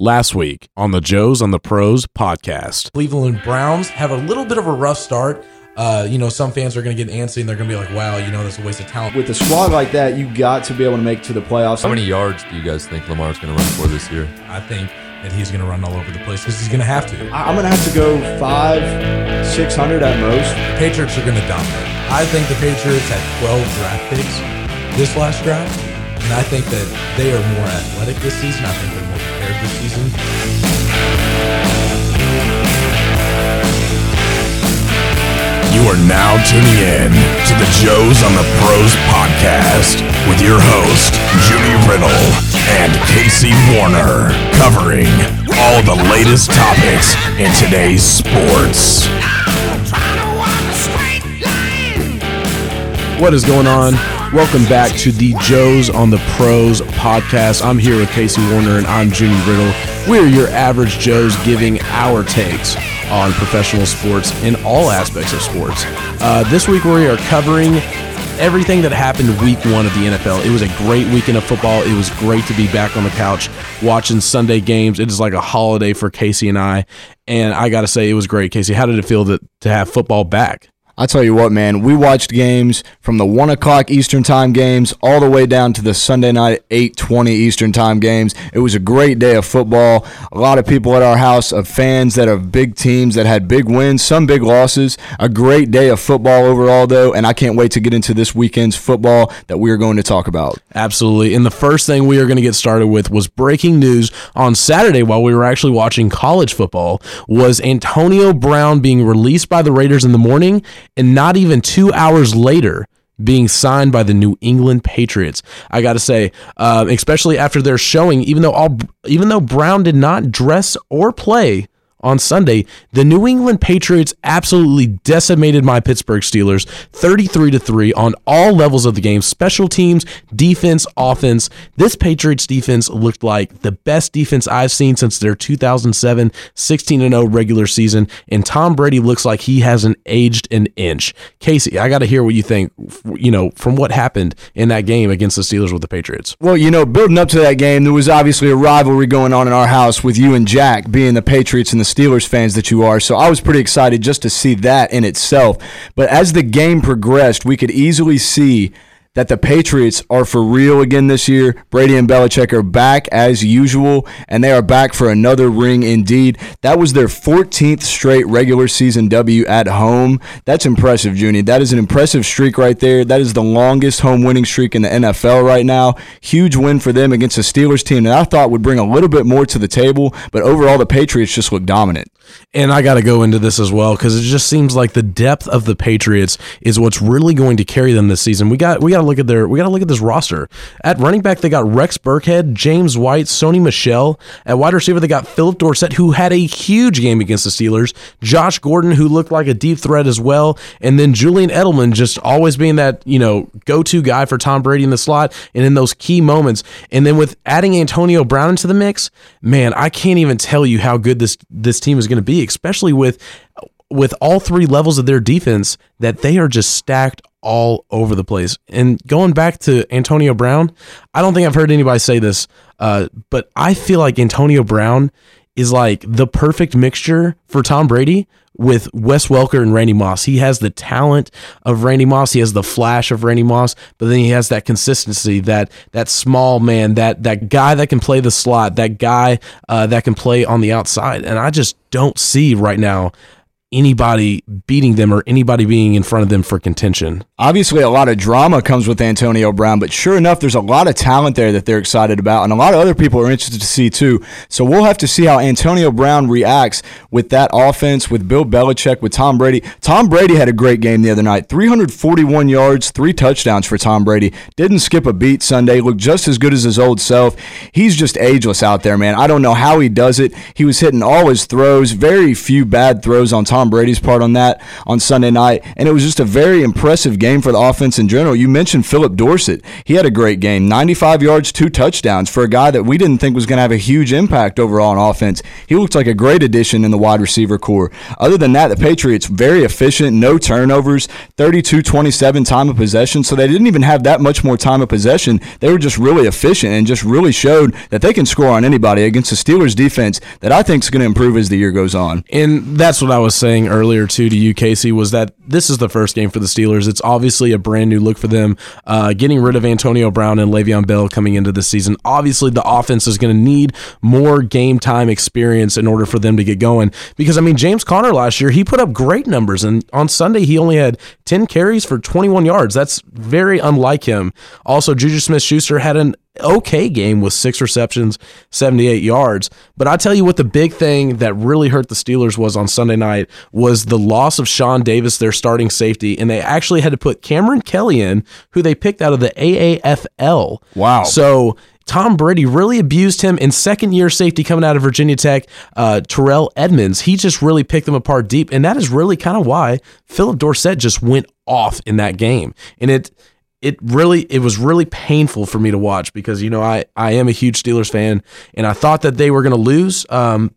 last week on the Joes on the Pros podcast. Cleveland Browns have a little bit of a rough start. Uh, you know, some fans are going to get antsy and they're going to be like, wow, you know, that's a waste of talent. With a squad like that, you got to be able to make it to the playoffs. How many yards do you guys think Lamar's going to run for this year? I think that he's going to run all over the place because he's going to have to. I- I'm going to have to go five, 600 at most. The Patriots are going to dominate. I think the Patriots had 12 draft picks this last draft, and I think that they are more athletic this season. I think they're more prepared this season. You are now tuning in to the Joes on the Pros podcast with your host, Judy Riddle and Casey Warner, covering all the latest topics in today's sports. What is going on? Welcome back to the Joes on the Pros podcast. I'm here with Casey Warner and I'm Judy Riddle. We're your average Joes giving our takes on professional sports in all aspects of sports. Uh, this week we are covering everything that happened week one of the NFL. It was a great weekend of football. It was great to be back on the couch watching Sunday games. It is like a holiday for Casey and I. And I got to say, it was great. Casey, how did it feel to, to have football back? I tell you what, man, we watched games from the one o'clock Eastern time games all the way down to the Sunday night eight twenty Eastern time games. It was a great day of football. A lot of people at our house of fans that are big teams that had big wins, some big losses. A great day of football overall, though, and I can't wait to get into this weekend's football that we are going to talk about. Absolutely. And the first thing we are going to get started with was breaking news on Saturday while we were actually watching college football was Antonio Brown being released by the Raiders in the morning and not even 2 hours later being signed by the New England Patriots. I got to say, uh, especially after their showing even though all even though Brown did not dress or play on Sunday, the New England Patriots absolutely decimated my Pittsburgh Steelers 33 to 3 on all levels of the game, special teams, defense, offense. This Patriots defense looked like the best defense I've seen since their 2007 16 0 regular season, and Tom Brady looks like he hasn't aged an inch. Casey, I got to hear what you think, you know, from what happened in that game against the Steelers with the Patriots. Well, you know, building up to that game, there was obviously a rivalry going on in our house with you and Jack being the Patriots and the Steelers fans that you are. So I was pretty excited just to see that in itself. But as the game progressed, we could easily see that the Patriots are for real again this year. Brady and Belichick are back as usual, and they are back for another ring indeed. That was their 14th straight regular season W at home. That's impressive, Junie. That is an impressive streak right there. That is the longest home winning streak in the NFL right now. Huge win for them against a Steelers team that I thought would bring a little bit more to the table, but overall, the Patriots just look dominant. And I got to go into this as well because it just seems like the depth of the Patriots is what's really going to carry them this season. We got we got to look at their we got to look at this roster. At running back, they got Rex Burkhead, James White, Sony Michel. At wide receiver, they got Phillip Dorsett, who had a huge game against the Steelers. Josh Gordon, who looked like a deep threat as well, and then Julian Edelman, just always being that you know go to guy for Tom Brady in the slot and in those key moments. And then with adding Antonio Brown into the mix, man, I can't even tell you how good this this team is going to be, especially with with all three levels of their defense that they are just stacked all over the place. And going back to Antonio Brown, I don't think I've heard anybody say this, uh, but I feel like Antonio Brown is like the perfect mixture for Tom Brady with Wes Welker and Randy Moss. He has the talent of Randy Moss, he has the flash of Randy Moss, but then he has that consistency, that that small man, that that guy that can play the slot, that guy uh, that can play on the outside. And I just don't see right now anybody beating them or anybody being in front of them for contention. Obviously, a lot of drama comes with Antonio Brown, but sure enough, there's a lot of talent there that they're excited about, and a lot of other people are interested to see too. So we'll have to see how Antonio Brown reacts with that offense, with Bill Belichick, with Tom Brady. Tom Brady had a great game the other night 341 yards, three touchdowns for Tom Brady. Didn't skip a beat Sunday, looked just as good as his old self. He's just ageless out there, man. I don't know how he does it. He was hitting all his throws, very few bad throws on Tom Tom Brady's part on that on Sunday night, and it was just a very impressive game for the offense in general. You mentioned Phillip Dorsett; he had a great game, 95 yards, two touchdowns for a guy that we didn't think was going to have a huge impact overall on offense. He looks like a great addition in the wide receiver corps. Other than that, the Patriots very efficient, no turnovers, 32-27 time of possession, so they didn't even have that much more time of possession. They were just really efficient and just really showed that they can score on anybody against the Steelers defense that I think is going to improve as the year goes on. And that's what I was saying earlier too to you, Casey, was that this is the first game for the Steelers. It's obviously a brand new look for them. Uh, getting rid of Antonio Brown and Le'Veon Bell coming into the season, obviously the offense is going to need more game time experience in order for them to get going. Because I mean, James Conner last year he put up great numbers, and on Sunday he only had 10 carries for 21 yards. That's very unlike him. Also, Juju Smith Schuster had an okay game with six receptions, 78 yards. But I tell you what, the big thing that really hurt the Steelers was on Sunday night was the loss of Sean Davis, their starting safety, and they actually had to put Kameron Kelly in, who they picked out of the AAFL. Wow. So Tom Brady really abused him in second year safety coming out of Virginia Tech. Uh, Terrell Edmunds. he just really picked them apart deep. And that is really kind of why Phillip Dorsett just went off in that game. And it, it really it was really painful for me to watch because you know I I am a huge Steelers fan and I thought that they were going to lose um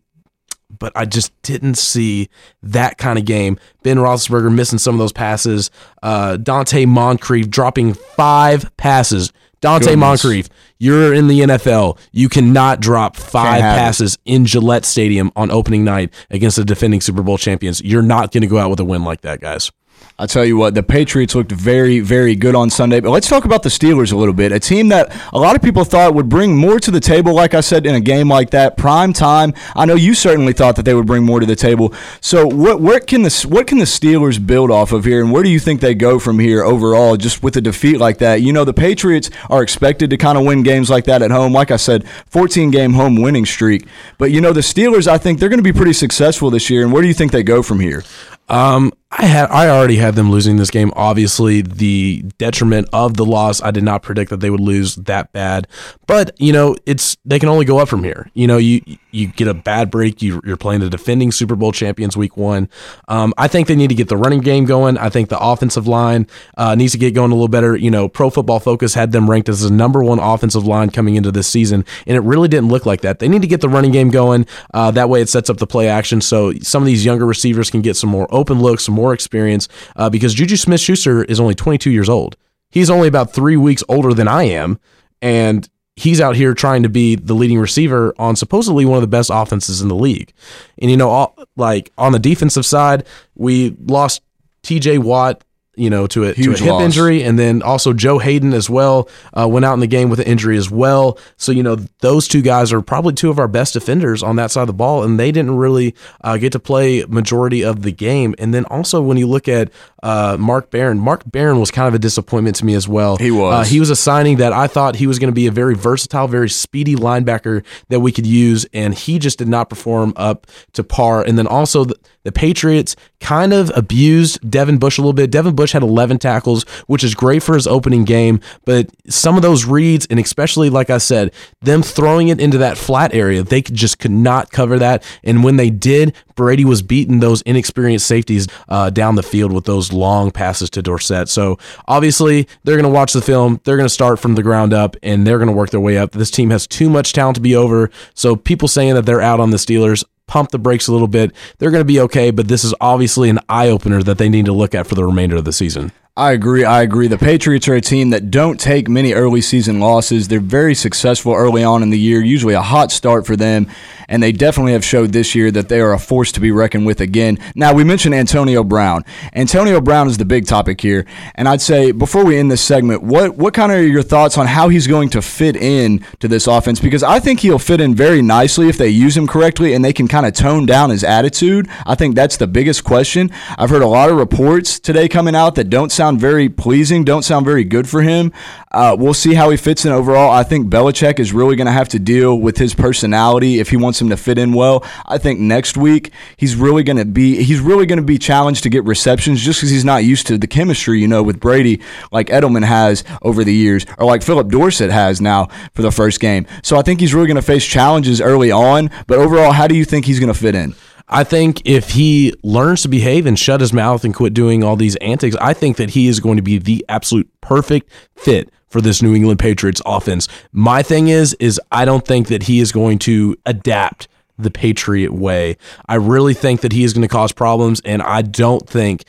but I just didn't see that kind of game. Ben Roethlisberger missing some of those passes. Uh, Donte Moncrief dropping five passes. Dante Goodness. Moncrief, you're in the NFL. You cannot drop five have it. passes in Gillette Stadium on opening night against the defending Super Bowl champions. You're not going to go out with a win like that, guys. I tell you what, the Patriots looked very, very good on Sunday. But let's talk about the Steelers a little bit. A team that a lot of people thought would bring more to the table, like I said, in a game like that, prime time. I know you certainly thought that they would bring more to the table. So, what, can the what can the Steelers build off of here, and where do you think they go from here overall, just with a defeat like that? You know, the Patriots are expected to kind of win games like that at home. Like I said, 14 game home winning streak. But you know, the Steelers, I think they're going to be pretty successful this year. And where do you think they go from here? Um, I had I already had them losing this game. Obviously, the detriment of the loss, I did not predict that they would lose that bad. But you know, it's they can only go up from here. You know, you you get a bad break. You, you're playing the defending Super Bowl champions week one. Um, I think they need to get the running game going. I think the offensive line uh, needs to get going a little better. You know, Pro Football Focus had them ranked as the number one offensive line coming into this season, and it really didn't look like that. They need to get the running game going. Uh, that way, it sets up the play action so some of these younger receivers can get some more open looks, some more experience. Uh, because Juju Smith Schuster is only 22 years old. He's only about three weeks older than I am, and he's out here trying to be the leading receiver on supposedly one of the best offenses in the league. And you know, all, like on the defensive side, we lost T.J. Watt. You know, to a, to a Huge hip loss. injury, and then also Joe Haden as well uh, went out in the game with an injury as well. So you know, those two guys are probably two of our best defenders on that side of the ball, and they didn't really uh, get to play majority of the game. And then also when you look at uh, Mark Barron, Mark Barron was kind of a disappointment to me as well. He was. Uh, he was a signing that I thought he was going to be a very versatile, very speedy linebacker that we could use, and he just did not perform up to par. And then also the, the Patriots kind of abused Devin Bush a little bit. Devin Bush had 11 tackles, which is great for his opening game, but some of those reads, and especially like I said, them throwing it into that flat area, they just could not cover that. And when they did, Brady was beating those inexperienced safeties uh, down the field with those long passes to Dorsett. So obviously, they're going to watch the film. They're going to start from the ground up, and they're going to work their way up. This team has too much talent to be over. So people saying that they're out on the Steelers, pump the brakes a little bit. They're going to be okay, but this is obviously an eye opener that they need to look at for the remainder of the season. I agree. I agree. The Patriots are a team that don't take many early season losses. They're very successful early on in the year, usually a hot start for them, and they definitely have showed this year that they are a force to be reckoned with again. Now, we mentioned Antonio Brown. Antonio Brown is the big topic here, and I'd say before we end this segment, what what kind of are your thoughts on how he's going to fit in to this offense? Because I think he'll fit in very nicely if they use him correctly and they can kind of tone down his attitude. I think that's the biggest question. I've heard a lot of reports today coming out that don't sound very pleasing, don't sound very good for him. Uh, we'll see how he fits in overall. I think Belichick is really going to have to deal with his personality if he wants him to fit in well. I think next week he's really going to be he's really going to be challenged to get receptions just because he's not used to the chemistry you know with Brady like Edelman has over the years or like Phillip Dorsett has now for the first game. So I think he's really going to face challenges early on. But overall, how do you think he's going to fit in? I think if he learns to behave and shut his mouth and quit doing all these antics, I think that he is going to be the absolute perfect fit for this New England Patriots offense. My thing is is I don't think that he is going to adapt the Patriot way. I really think that he is going to cause problems and I don't think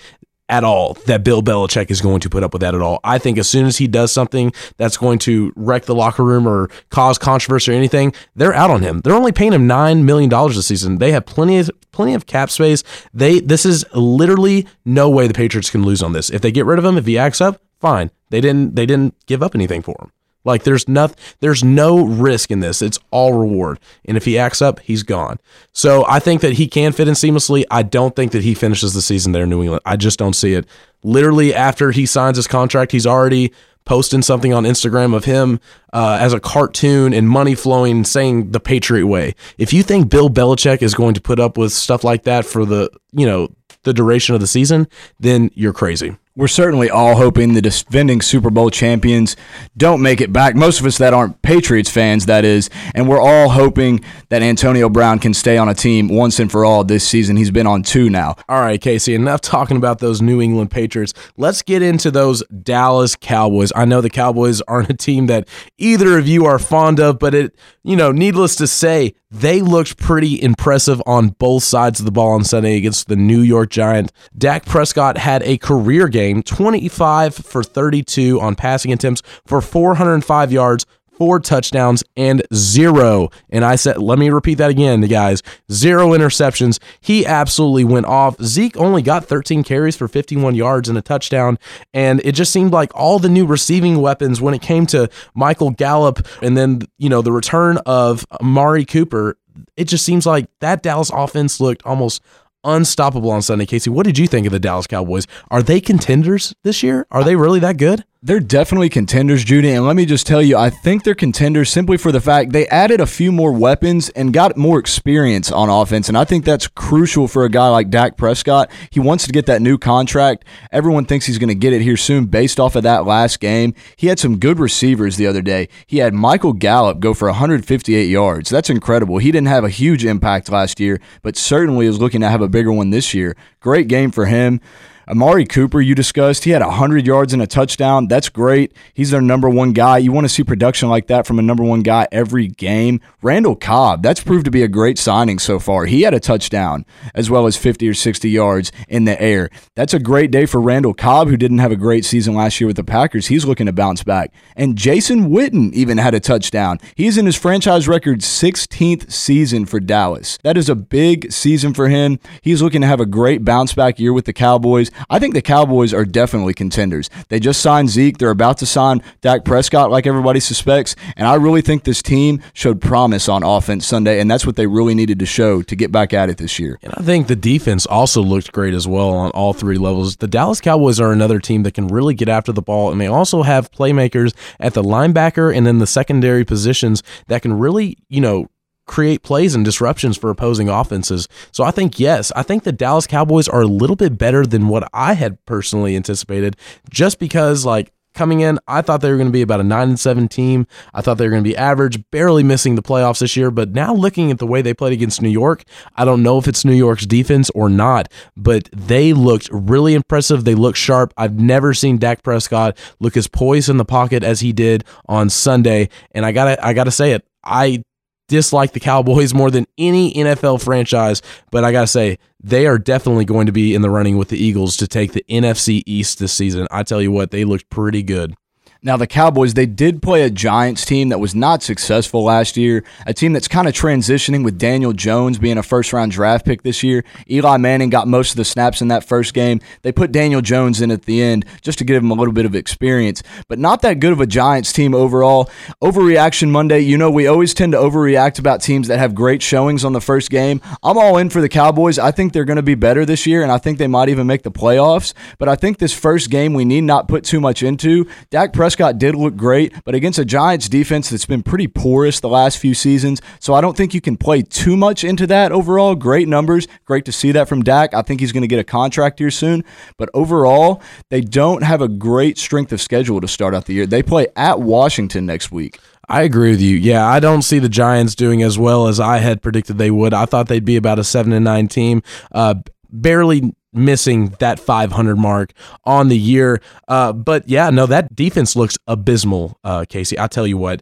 at all that Bill Belichick is going to put up with that at all. I think as soon as he does something that's going to wreck the locker room or cause controversy or anything, they're out on him. They're only paying him nine million dollars this season. They have plenty of plenty of cap space. They this is literally no way the Patriots can lose on this. If they get rid of him, if he acts up, fine. They didn't they didn't give up anything for him. Like there's no there's no risk in this. It's all reward. And if he acts up, he's gone. So I think that he can fit in seamlessly. I don't think that he finishes the season there in New England. I just don't see it. Literally after he signs his contract, he's already posting something on Instagram of him uh, as a cartoon and money flowing, saying the Patriot way. If you think Bill Belichick is going to put up with stuff like that for the you know the duration of the season, then you're crazy we're certainly all hoping the defending Super Bowl champions don't make it back. Most of us that aren't Patriots fans, that is, and we're all hoping that Antonio Brown can stay on a team once and for all this season. He's been on two now. All right, Casey, enough talking about those New England Patriots. Let's get into those Dallas Cowboys. I know the Cowboys aren't a team that either of you are fond of, but it, you know, needless to say, they looked pretty impressive on both sides of the ball on Sunday against the New York Giants. Dak Prescott had a career game, 25 for 32 on passing attempts for 405 yards, four touchdowns, and zero. And I said, let me repeat that again, guys zero interceptions. He absolutely went off. Zeke only got 13 carries for 51 yards and a touchdown. And it just seemed like all the new receiving weapons when it came to Michael Gallup and then, you know, the return of Amari Cooper, it just seems like that Dallas offense looked almost unstoppable on Sunday. Casey, what did you think of the Dallas Cowboys? Are they contenders this year? Are they really that good? They're definitely contenders, Judy. And let me just tell you, I think they're contenders simply for the fact they added a few more weapons and got more experience on offense. And I think that's crucial for a guy like Dak Prescott. He wants to get that new contract. Everyone thinks he's going to get it here soon based off of that last game. He had some good receivers the other day. He had Michael Gallup go for 158 yards. That's incredible. He didn't have a huge impact last year, but certainly is looking to have a bigger one this year. Great game for him. Amari Cooper, you discussed, he had 100 yards and a touchdown. That's great. He's their number one guy. You want to see production like that from a number one guy every game. Randall Cobb, that's proved to be a great signing so far. He had a touchdown as well as 50 or 60 yards in the air. That's a great day for Randall Cobb, who didn't have a great season last year with the Packers. He's looking to bounce back. And Jason Witten even had a touchdown. He's in his franchise record 16th season for Dallas. That is a big season for him. He's looking to have a great bounce back year with the Cowboys. I think the Cowboys are definitely contenders. They just signed Zeke. They're about to sign Dak Prescott, like everybody suspects. And I really think this team showed promise on offense Sunday, and that's what they really needed to show to get back at it this year. And I think the defense also looked great as well on all three levels. The Dallas Cowboys are another team that can really get after the ball, and they also have playmakers at the linebacker and then the secondary positions that can really, you know, create plays and disruptions for opposing offenses. So I think yes, I think the Dallas Cowboys are a little bit better than what I had personally anticipated just because like coming in, I thought they were going to be about a 9 and 7 team. I thought they were going to be average, barely missing the playoffs this year, but now looking at the way they played against New York, I don't know if it's New York's defense or not, but they looked really impressive. They looked sharp. I've never seen Dak Prescott look as poised in the pocket as he did on Sunday, and I got I got to say it. I dislike the Cowboys more than any NFL franchise, but I got to say, they are definitely going to be in the running with the Eagles to take the NFC East this season. I tell you what, they looked pretty good. Now, the Cowboys, they did play a Giants team that was not successful last year, a team that's kind of transitioning with Daniel Jones being a first round draft pick this year. Eli Manning got most of the snaps in that first game. They put Daniel Jones in at the end just to give him a little bit of experience, but not that good of a Giants team overall. Overreaction Monday, you know, we always tend to overreact about teams that have great showings on the first game. I'm all in for the Cowboys. I think they're going to be better this year, and I think they might even make the playoffs, but I think this first game we need not put too much into. Dak Prescott Prescott did look great, but against a Giants defense that's been pretty porous the last few seasons. So I don't think you can play too much into that overall. Great numbers. Great to see that from Dak. I think he's going to get a contract here soon. But overall, they don't have a great strength of schedule to start out the year. They play at Washington next week. I agree with you. Yeah, I don't see the Giants doing as well as I had predicted they would. I thought they'd be about a seven and nine team, uh, barely missing that 500 mark on the year. Uh, but yeah, no, that defense looks abysmal, uh, Casey. I'll tell you what.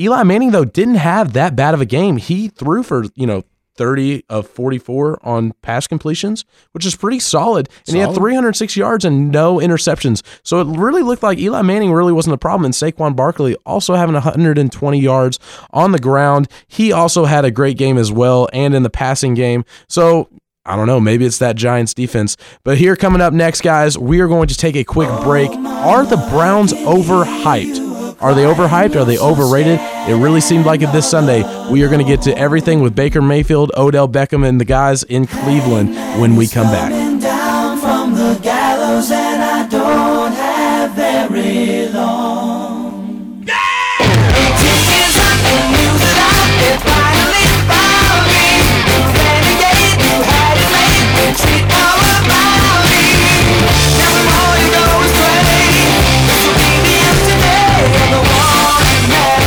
Eli Manning though didn't have that bad of a game. He threw for you know 30 of 44 on pass completions, which is pretty solid. And solid. he had 306 yards and no interceptions. So it really looked like Eli Manning really wasn't a problem. And Saquon Barkley also having 120 yards on the ground. He also had a great game as well and in the passing game. So I don't know. Maybe it's that Giants defense. But here coming up next, guys, we are going to take a quick break. Are the Browns overhyped? Are they overhyped? Are they overrated? It really seemed like it this Sunday. We are going to get to everything with Baker Mayfield, Odell Beckham, and the guys in Cleveland when we come back.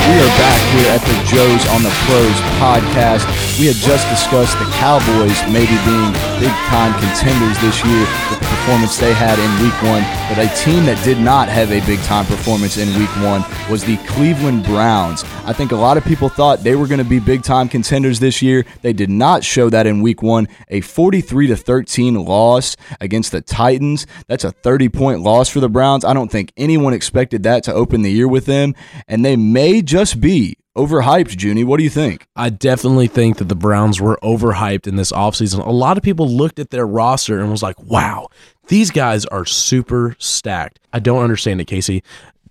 We are back here at the Joe's on the Pros podcast. We had just discussed the Cowboys maybe being big time contenders this year the performance they had in week one. But a team that did not have a big time performance in week one was the Cleveland Browns. I think a lot of people thought they were going to be big time contenders this year. They did not show that in week one. A 43 to 13 loss against the Titans. That's a 30 point loss for the Browns. I don't think anyone expected that to open the year with them. And they may just be overhyped, Junie. What do you think? I definitely think that the Browns were overhyped in this offseason. A lot of people looked at their roster and was like, wow, these guys are super stacked. I don't understand it, Casey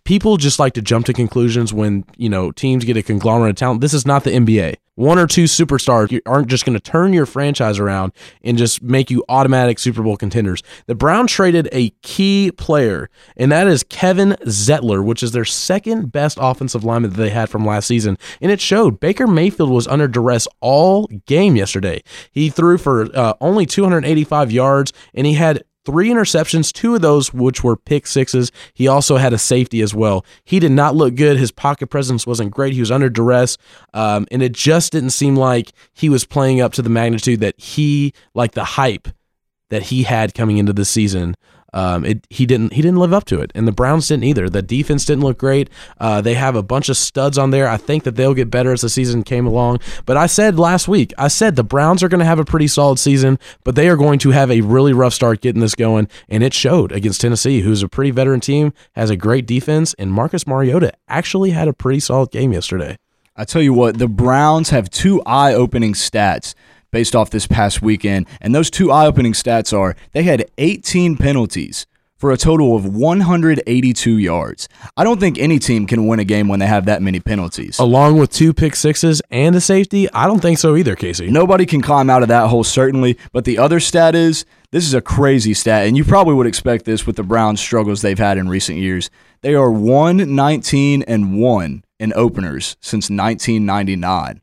people just like to jump to conclusions when you know teams get a conglomerate of talent. This is not the NBA. One or two superstars aren't just going to turn your franchise around and just make you automatic Super Bowl contenders. The Browns traded a key player, and that is Kevin Zeitler, which is their second best offensive lineman that they had from last season. And it showed Baker Mayfield was under duress all game yesterday. He threw for uh, only 285 yards, and he had three interceptions, two of those which were pick sixes. He also had a safety as well. He did not look good. His pocket presence wasn't great. He was under duress, um, and it just didn't seem like he was playing up to the magnitude that he, like the hype that he had coming into the season um, it, he didn't he didn't live up to it, and the Browns didn't either. The defense didn't look great. Uh, they have a bunch of studs on there. I think that they'll get better as the season came along. But I said last week, I said the Browns are going to have a pretty solid season, but they are going to have a really rough start getting this going, and it showed against Tennessee, who's a pretty veteran team, has a great defense, and Marcus Mariota actually had a pretty solid game yesterday. I tell you what, the Browns have two eye-opening stats based off this past weekend. And those two eye opening stats are they had 18 penalties for a total of 182 yards. I don't think any team can win a game when they have that many penalties. Along with two pick sixes and a safety, I don't think so either, Casey. Nobody can climb out of that hole, certainly. But the other stat is this is a crazy stat, and you probably would expect this with the Browns' struggles they've had in recent years. They are 1 19 and 1 in openers since 1999.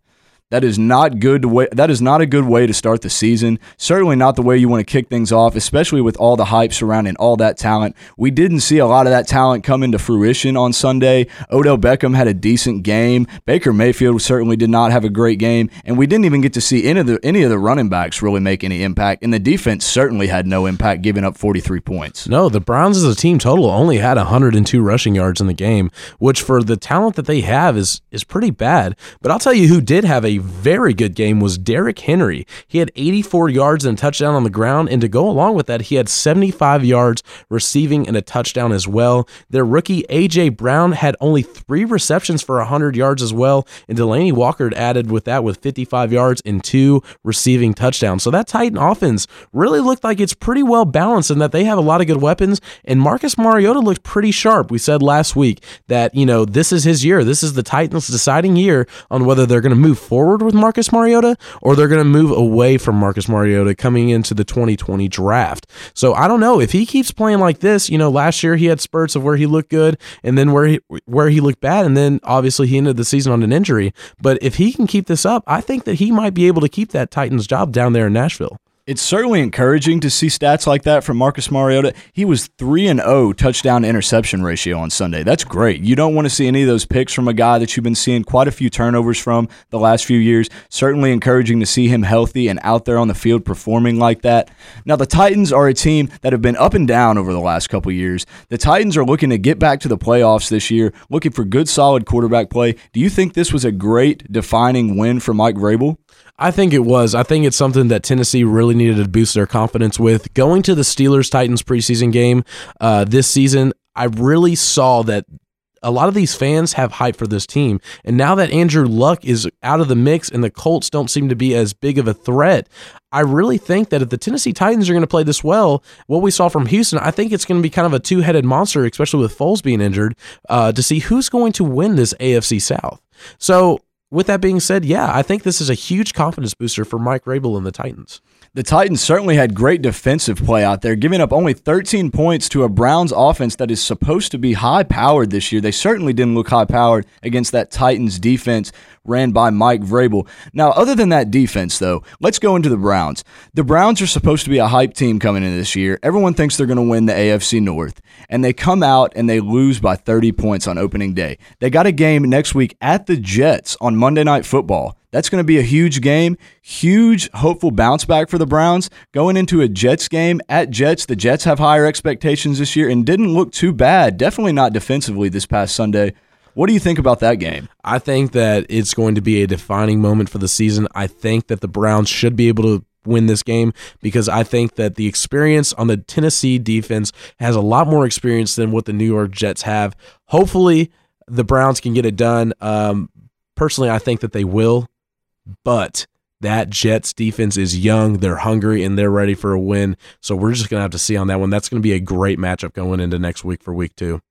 That is not good way, that is not a good way to start the season. Certainly not the way you want to kick things off, especially with all the hype surrounding all that talent. We didn't see a lot of that talent come into fruition on Sunday. Odell Beckham had a decent game. Baker Mayfield certainly did not have a great game, and we didn't even get to see any of the any of the running backs really make any impact. And the defense certainly had no impact, giving up 43 points. No, the Browns as a team total only had 102 rushing yards in the game, which for the talent that they have is is pretty bad. But I'll tell you who did have a very good game was Derrick Henry. He had 84 yards and a touchdown on the ground, and to go along with that, he had 75 yards receiving and a touchdown as well. Their rookie A.J. Brown had only three receptions for 100 yards as well, and Delanie Walker added with that with 55 yards and two receiving touchdowns. So that Titan offense really looked like it's pretty well balanced and that they have a lot of good weapons, and Marcus Mariota looked pretty sharp. We said last week that, you know, this is his year. This is the Titans' deciding year on whether they're going to move forward forward with Marcus Mariota or they're going to move away from Marcus Mariota coming into the 2020 draft. So I don't know if he keeps playing like this. You know, last year he had spurts of where he looked good and then where he where he looked bad, and then obviously he ended the season on an injury. But if he can keep this up, I think that he might be able to keep that Titans job down there in Nashville. It's certainly encouraging to see stats like that from Marcus Mariota. He was 3 and 0 touchdown interception ratio on Sunday. That's great. You don't want to see any of those picks from a guy that you've been seeing quite a few turnovers from the last few years. Certainly encouraging to see him healthy and out there on the field performing like that. Now the Titans are a team that have been up and down over the last couple years. The Titans are looking to get back to the playoffs this year, looking for good solid quarterback play. Do you think this was a great defining win for Mike Vrabel? I think it was. I think it's something that Tennessee really needed to boost their confidence with. Going to the Steelers Titans preseason game uh, this season, I really saw that a lot of these fans have hype for this team. And now that Andrew Luck is out of the mix and the Colts don't seem to be as big of a threat, I really think that if the Tennessee Titans are going to play this well, what we saw from Houston, I think it's going to be kind of a two headed monster, especially with Foles being injured, uh, to see who's going to win this AFC South. So with that being said, yeah, I think this is a huge confidence booster for Mike Vrabel and the Titans. The Titans certainly had great defensive play out there, giving up only 13 points to a Browns offense that is supposed to be high powered this year. They certainly didn't look high powered against that Titans defense ran by Mike Vrabel. Now, other than that defense, though, let's go into the Browns. The Browns are supposed to be a hype team coming in this year. Everyone thinks they're going to win the AFC North, and they come out and they lose by 30 points on opening day. They got a game next week at the Jets on Monday Night Football. That's going to be a huge game, huge hopeful bounce back for the Browns going into a Jets game at Jets. The Jets have higher expectations this year and didn't look too bad. Definitely not defensively this past Sunday. What do you think about that game? I think that it's going to be a defining moment for the season. I think that the Browns should be able to win this game because I think that the experience on the Tennessee defense has a lot more experience than what the New York Jets have. Hopefully, the Browns can get it done. Um, personally, I think that they will, but that Jets defense is young, they're hungry, and they're ready for a win. So we're just going to have to see on that one. That's going to be a great matchup going into next week for week two.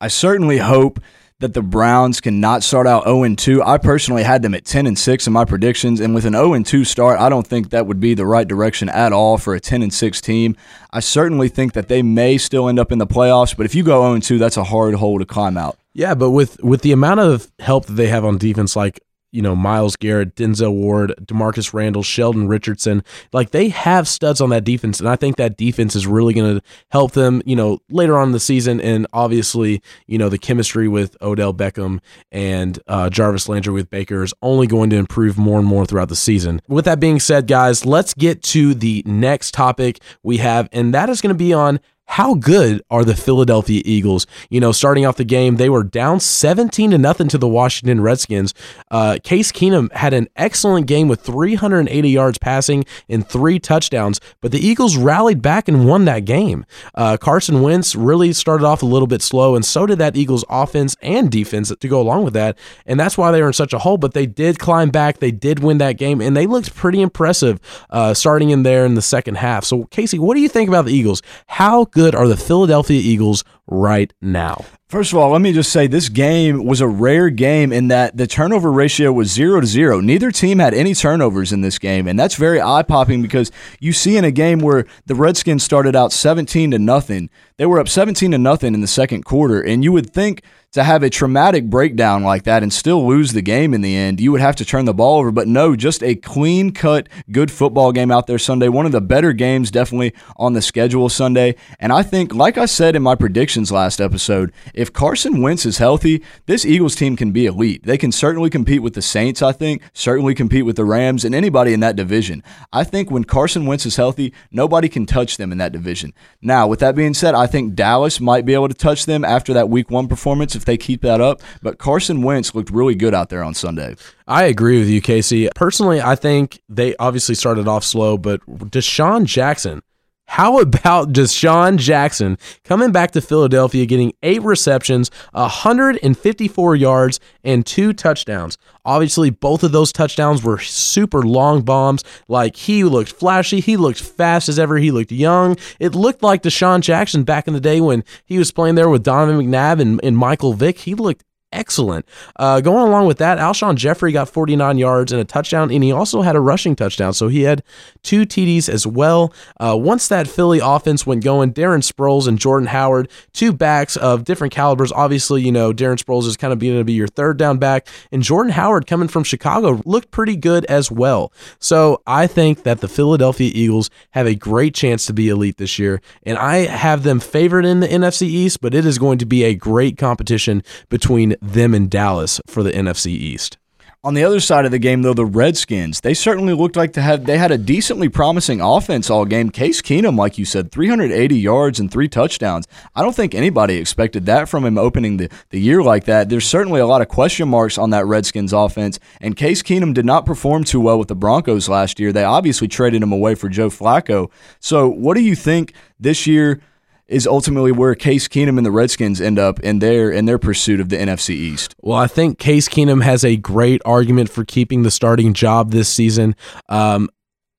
I certainly hope that the Browns cannot start out 0 2. I personally had them at 10 and 6 in my predictions, and with an 0 2 start, I don't think that would be the right direction at all for a 10 and 6 team. I certainly think that they may still end up in the playoffs, but if you go 0 2, that's a hard hole to climb out. Yeah, but with with the amount of help that they have on defense, like you know, Myles Garrett, Denzel Ward, Demarcus Randall, Sheldon Richardson. Like they have studs on that defense, and I think that defense is really going to help them, you know, later on in the season. And obviously, you know, the chemistry with Odell Beckham and uh, Jarvis Landry with Baker is only going to improve more and more throughout the season. With that being said, guys, let's get to the next topic we have, and that is going to be on how good are the Philadelphia Eagles? You know, starting off the game, they were down 17 to nothing to the Washington Redskins. Uh, Case Keenum had an excellent game with 380 yards passing and three touchdowns, but the Eagles rallied back and won that game. Uh, Carson Wentz really started off a little bit slow, and so did that Eagles offense and defense to go along with that. And that's why they were in such a hole, but they did climb back. They did win that game, and they looked pretty impressive uh, starting in there in the second half. So, Casey, what do you think about the Eagles? How good are the Philadelphia Eagles right now? First of all, let me just say this game was a rare game in that the turnover ratio was zero to zero. Neither team had any turnovers in this game, and that's very eye popping because you see in a game where the Redskins started out 17 to nothing, they were up 17 to nothing in the second quarter, and you would think to have a traumatic breakdown like that and still lose the game in the end, you would have to turn the ball over. But no, just a clean cut, good football game out there Sunday. One of the better games, definitely on the schedule Sunday. And I think, like I said in my predictions last episode, if Carson Wentz is healthy, this Eagles team can be elite. They can certainly compete with the Saints, I think, certainly compete with the Rams and anybody in that division. I think when Carson Wentz is healthy, nobody can touch them in that division. Now, with that being said, I think Dallas might be able to touch them after that week one performance they keep that up. But Carson Wentz looked really good out there on Sunday. I agree with you, Casey. Personally, I think they obviously started off slow, but DeSean Jackson how about DeSean Jackson coming back to Philadelphia, getting eight receptions, 154 yards, and two touchdowns? Obviously, both of those touchdowns were super long bombs. Like he looked flashy, he looked fast as ever, he looked young. It looked like DeSean Jackson back in the day when he was playing there with Donovan McNabb and, and Michael Vick. He looked excellent. Uh, going along with that, Alshon Jeffery got 49 yards and a touchdown, and he also had a rushing touchdown. So he had two TDs as well. Uh, once that Philly offense went going, Darren Sproles and Jordan Howard, two backs of different calibers. Obviously, you know, Darren Sproles is kind of going to be your third down back, and Jordan Howard coming from Chicago looked pretty good as well. So I think that the Philadelphia Eagles have a great chance to be elite this year, and I have them favored in the NFC East, but it is going to be a great competition between them in Dallas for the NFC East. On the other side of the game, though, the Redskins, they certainly looked like to have they had a decently promising offense all game. Case Keenum, like you said, 380 yards and three touchdowns. I don't think anybody expected that from him opening the, the year like that. There's certainly a lot of question marks on that Redskins offense, and Case Keenum did not perform too well with the Broncos last year. They obviously traded him away for Joe Flacco. So, what do you think this year? Is ultimately where Case Keenum and the Redskins end up in their in their pursuit of the NFC East. Well, I think Case Keenum has a great argument for keeping the starting job this season. Um,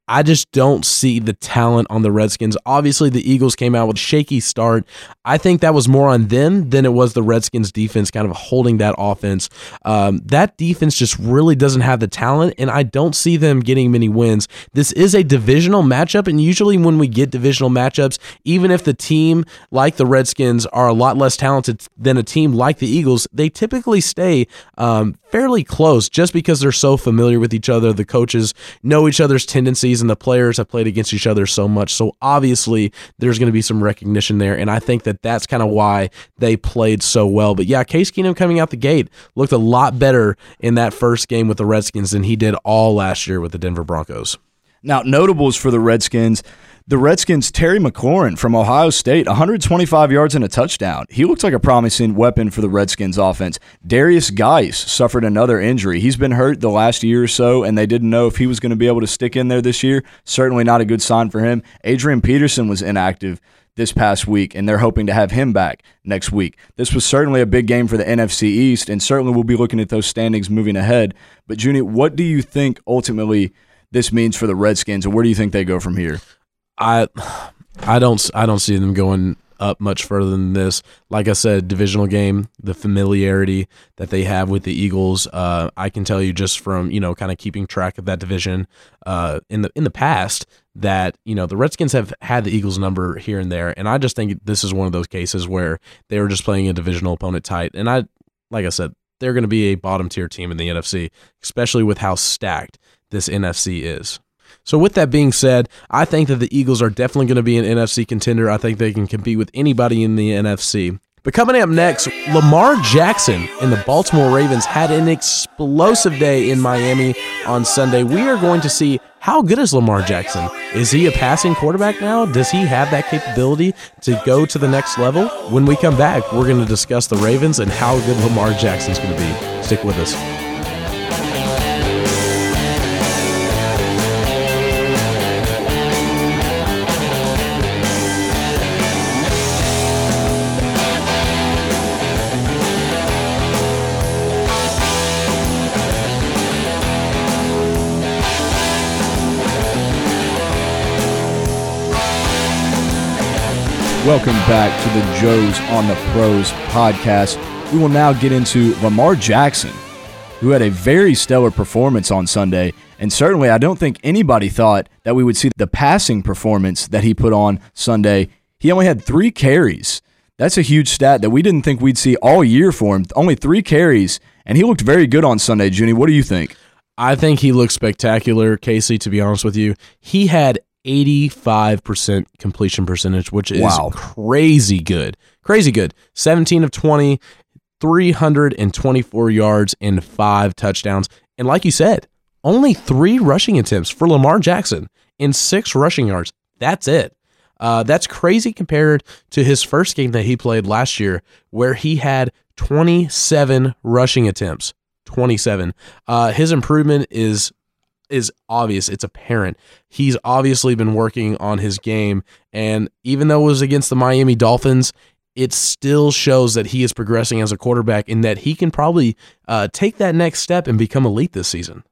I just don't see the talent on the Redskins. Obviously, the Eagles came out with a shaky start. I think that was more on them than it was the Redskins defense kind of holding that offense. Um, that defense just really doesn't have the talent, and I don't see them getting many wins. This is a divisional matchup, and usually when we get divisional matchups, even if the team like the Redskins are a lot less talented than a team like the Eagles, they typically stay um, fairly close just because they're so familiar with each other. The coaches know each other's tendencies and the players have played against each other so much. So obviously, there's going to be some recognition there. And I think that that's kind of why they played so well. But yeah, Case Keenum coming out the gate looked a lot better in that first game with the Redskins than he did all last year with the Denver Broncos. Now, notables for the Redskins the Redskins' Terry McLaurin from Ohio State, 125 yards and a touchdown. He looks like a promising weapon for the Redskins offense. Derrius Guice suffered another injury. He's been hurt the last year or so, and they didn't know if he was going to be able to stick in there this year. Certainly not a good sign for him. Adrian Peterson was inactive this past week, and they're hoping to have him back next week. This was certainly a big game for the NFC East, and certainly we'll be looking at those standings moving ahead. But, Junie, what do you think ultimately this means for the Redskins, and where do you think they go from here? I I don't I don't see them going up much further than this. Like I said, divisional game, the familiarity that they have with the Eagles, uh, I can tell you just from you know kind of keeping track of that division uh, in the in the past that you know the Redskins have had the Eagles number here and there, and I just think this is one of those cases where they were just playing a divisional opponent tight, and I like I said they're going to be a bottom tier team in the NFC, especially with how stacked this NFC is. So, with that being said, I think that the Eagles are definitely going to be an NFC contender. I think they can compete with anybody in the NFC. But coming up next, Lamar Jackson and the Baltimore Ravens had an explosive day in Miami on Sunday. We are going to see how good is Lamar Jackson? Is he a passing quarterback now? Does he have that capability to go to the next level? When we come back, we're going to discuss the Ravens and how good Lamar Jackson's going to be. Stick with us. Welcome back to the Joe's on the Pros podcast. We will now get into Lamar Jackson, who had a very stellar performance on Sunday. And certainly, I don't think anybody thought that we would see the passing performance that he put on Sunday. He only had three carries. That's a huge stat that we didn't think we'd see all year for him. Only three carries, and he looked very good on Sunday. Junie, what do you think? I think he looked spectacular, Casey, to be honest with you. He had 85% completion percentage, which is wow. crazy good. Crazy good. 17 of 20, 324 yards and five touchdowns. And like you said, only three rushing attempts for Lamar Jackson in six rushing yards. That's it. Uh, that's crazy compared to his first game that he played last year, where he had 27 rushing attempts. 27. Uh, his improvement is is obvious. It's apparent. He's obviously been working on his game. And even though it was against the Miami Dolphins, it still shows that he is progressing as a quarterback and that he can probably uh, take that next step and become elite this season.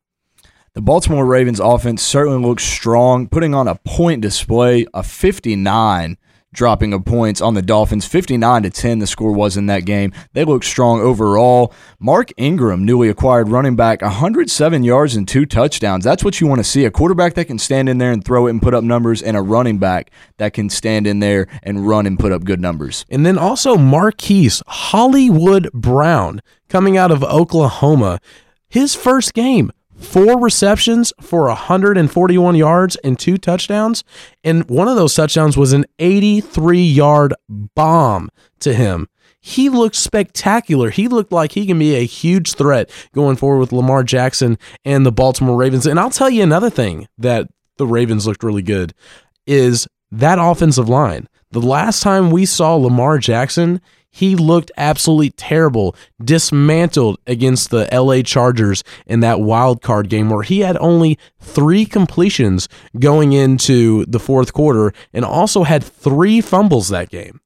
The Baltimore Ravens offense certainly looks strong, putting on a point display, a 59 dropping of points on the Dolphins. 59 to 10 the score was in that game. They looked strong overall. Mark Ingram, newly acquired running back, 107 yards and two touchdowns. That's what you want to see. A quarterback that can stand in there and throw it and put up numbers and a running back that can stand in there and run and put up good numbers. And then also Marquise Hollywood Brown coming out of Oklahoma. His first game, four receptions for 141 yards and two touchdowns. And one of those touchdowns was an 83 yard bomb to him. He looked spectacular. He looked like he can be a huge threat going forward with Lamar Jackson and the Baltimore Ravens. And I'll tell you another thing that the Ravens looked really good is that offensive line. The last time we saw Lamar Jackson, he looked absolutely terrible, dismantled against the LA Chargers in that wild card game where he had only three completions going into the fourth quarter and also had three fumbles that game.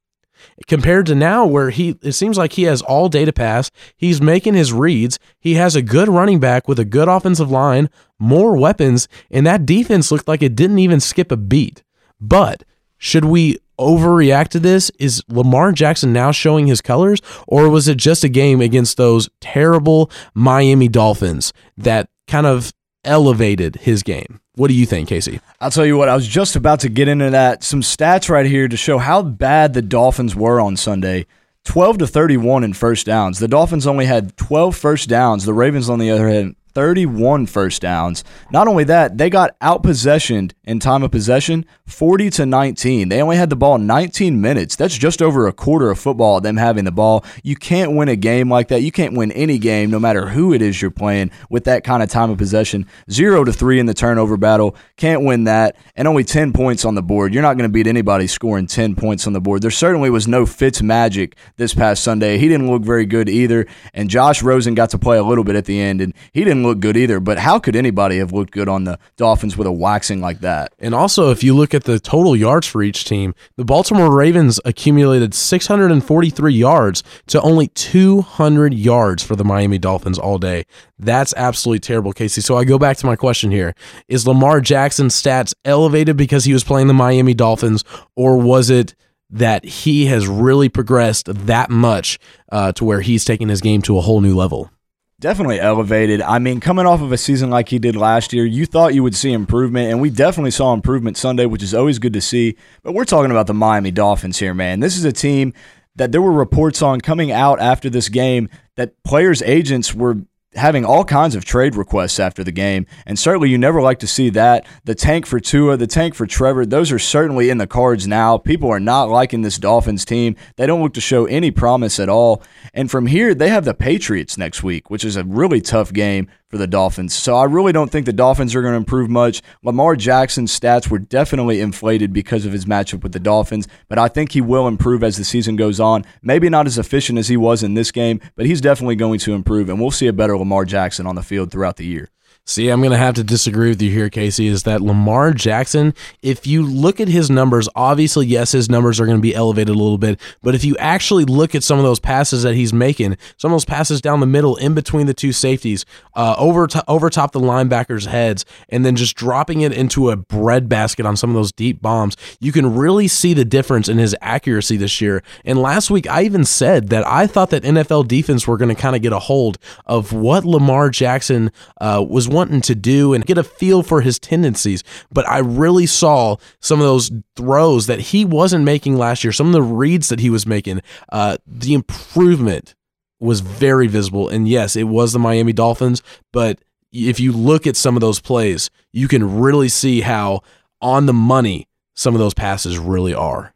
Compared to now, where he it seems like he has all day to pass, he's making his reads, he has a good running back with a good offensive line, more weapons, and that defense looked like it didn't even skip a beat. But should we overreact to this? Is Lamar Jackson now showing his colors, or was it just a game against those terrible Miami Dolphins that kind of elevated his game? What do you think, Casey? I'll tell you what, I was just about to get into that. Some stats right here to show how bad the Dolphins were on Sunday. 12 to 31 in first downs. The Dolphins only had 12 first downs. The Ravens, on the other hand, 31 first downs. Not only that, they got outpossessioned in time of possession 40 to 19. They only had the ball 19 minutes. That's just over a quarter of football, them having the ball. You can't win a game like that. You can't win any game, no matter who it is you're playing, with that kind of time of possession. Zero to three in the turnover battle. Can't win that. And only 10 points on the board. You're not going to beat anybody scoring 10 points on the board. There certainly was no Fitz magic this past Sunday. He didn't look very good either. And Josh Rosen got to play a little bit at the end, and he didn't look good either. But how could anybody have looked good on the Dolphins with a waxing like that? And also, if you look at the total yards for each team, the Baltimore Ravens accumulated 643 yards to only 200 yards for the Miami Dolphins all day. That's absolutely terrible, Casey. So I go back to my question here. Is Lamar Jackson's stats elevated because he was playing the Miami Dolphins, or was it that he has really progressed that much uh, to where he's taking his game to a whole new level? Definitely elevated. I mean, coming off of a season like he did last year, you thought you would see improvement, and we definitely saw improvement Sunday, which is always good to see. But we're talking about the Miami Dolphins here, man. This is a team that there were reports on coming out after this game that players' agents were having all kinds of trade requests after the game. And certainly you never like to see that. The tank for Tua, the tank for Trevor, those are certainly in the cards now. People are not liking this Dolphins team. They don't look to show any promise at all. And from here, they have the Patriots next week, which is a really tough game for the Dolphins. So I really don't think the Dolphins are going to improve much. Lamar Jackson's stats were definitely inflated because of his matchup with the Dolphins, but I think he will improve as the season goes on. Maybe not as efficient as he was in this game, but he's definitely going to improve, and we'll see a better Lamar Jackson on the field throughout the year. See, I'm going to have to disagree with you here, Casey. Is that Lamar Jackson, if you look at his numbers, obviously, yes, his numbers are going to be elevated a little bit. But if you actually look at some of those passes that he's making, some of those passes down the middle, in between the two safeties, uh, over, to, over top the linebackers' heads, and then just dropping it into a breadbasket on some of those deep bombs, you can really see the difference in his accuracy this year. And last week, I even said that I thought that NFL defense were going to kind of get a hold of what Lamar Jackson uh, was wanting to do and get a feel for his tendencies. But I really saw some of those throws that he wasn't making last year, some of the reads that he was making, uh, the improvement was very visible. And yes, it was the Miami Dolphins, but if you look at some of those plays, you can really see how on the money some of those passes really are.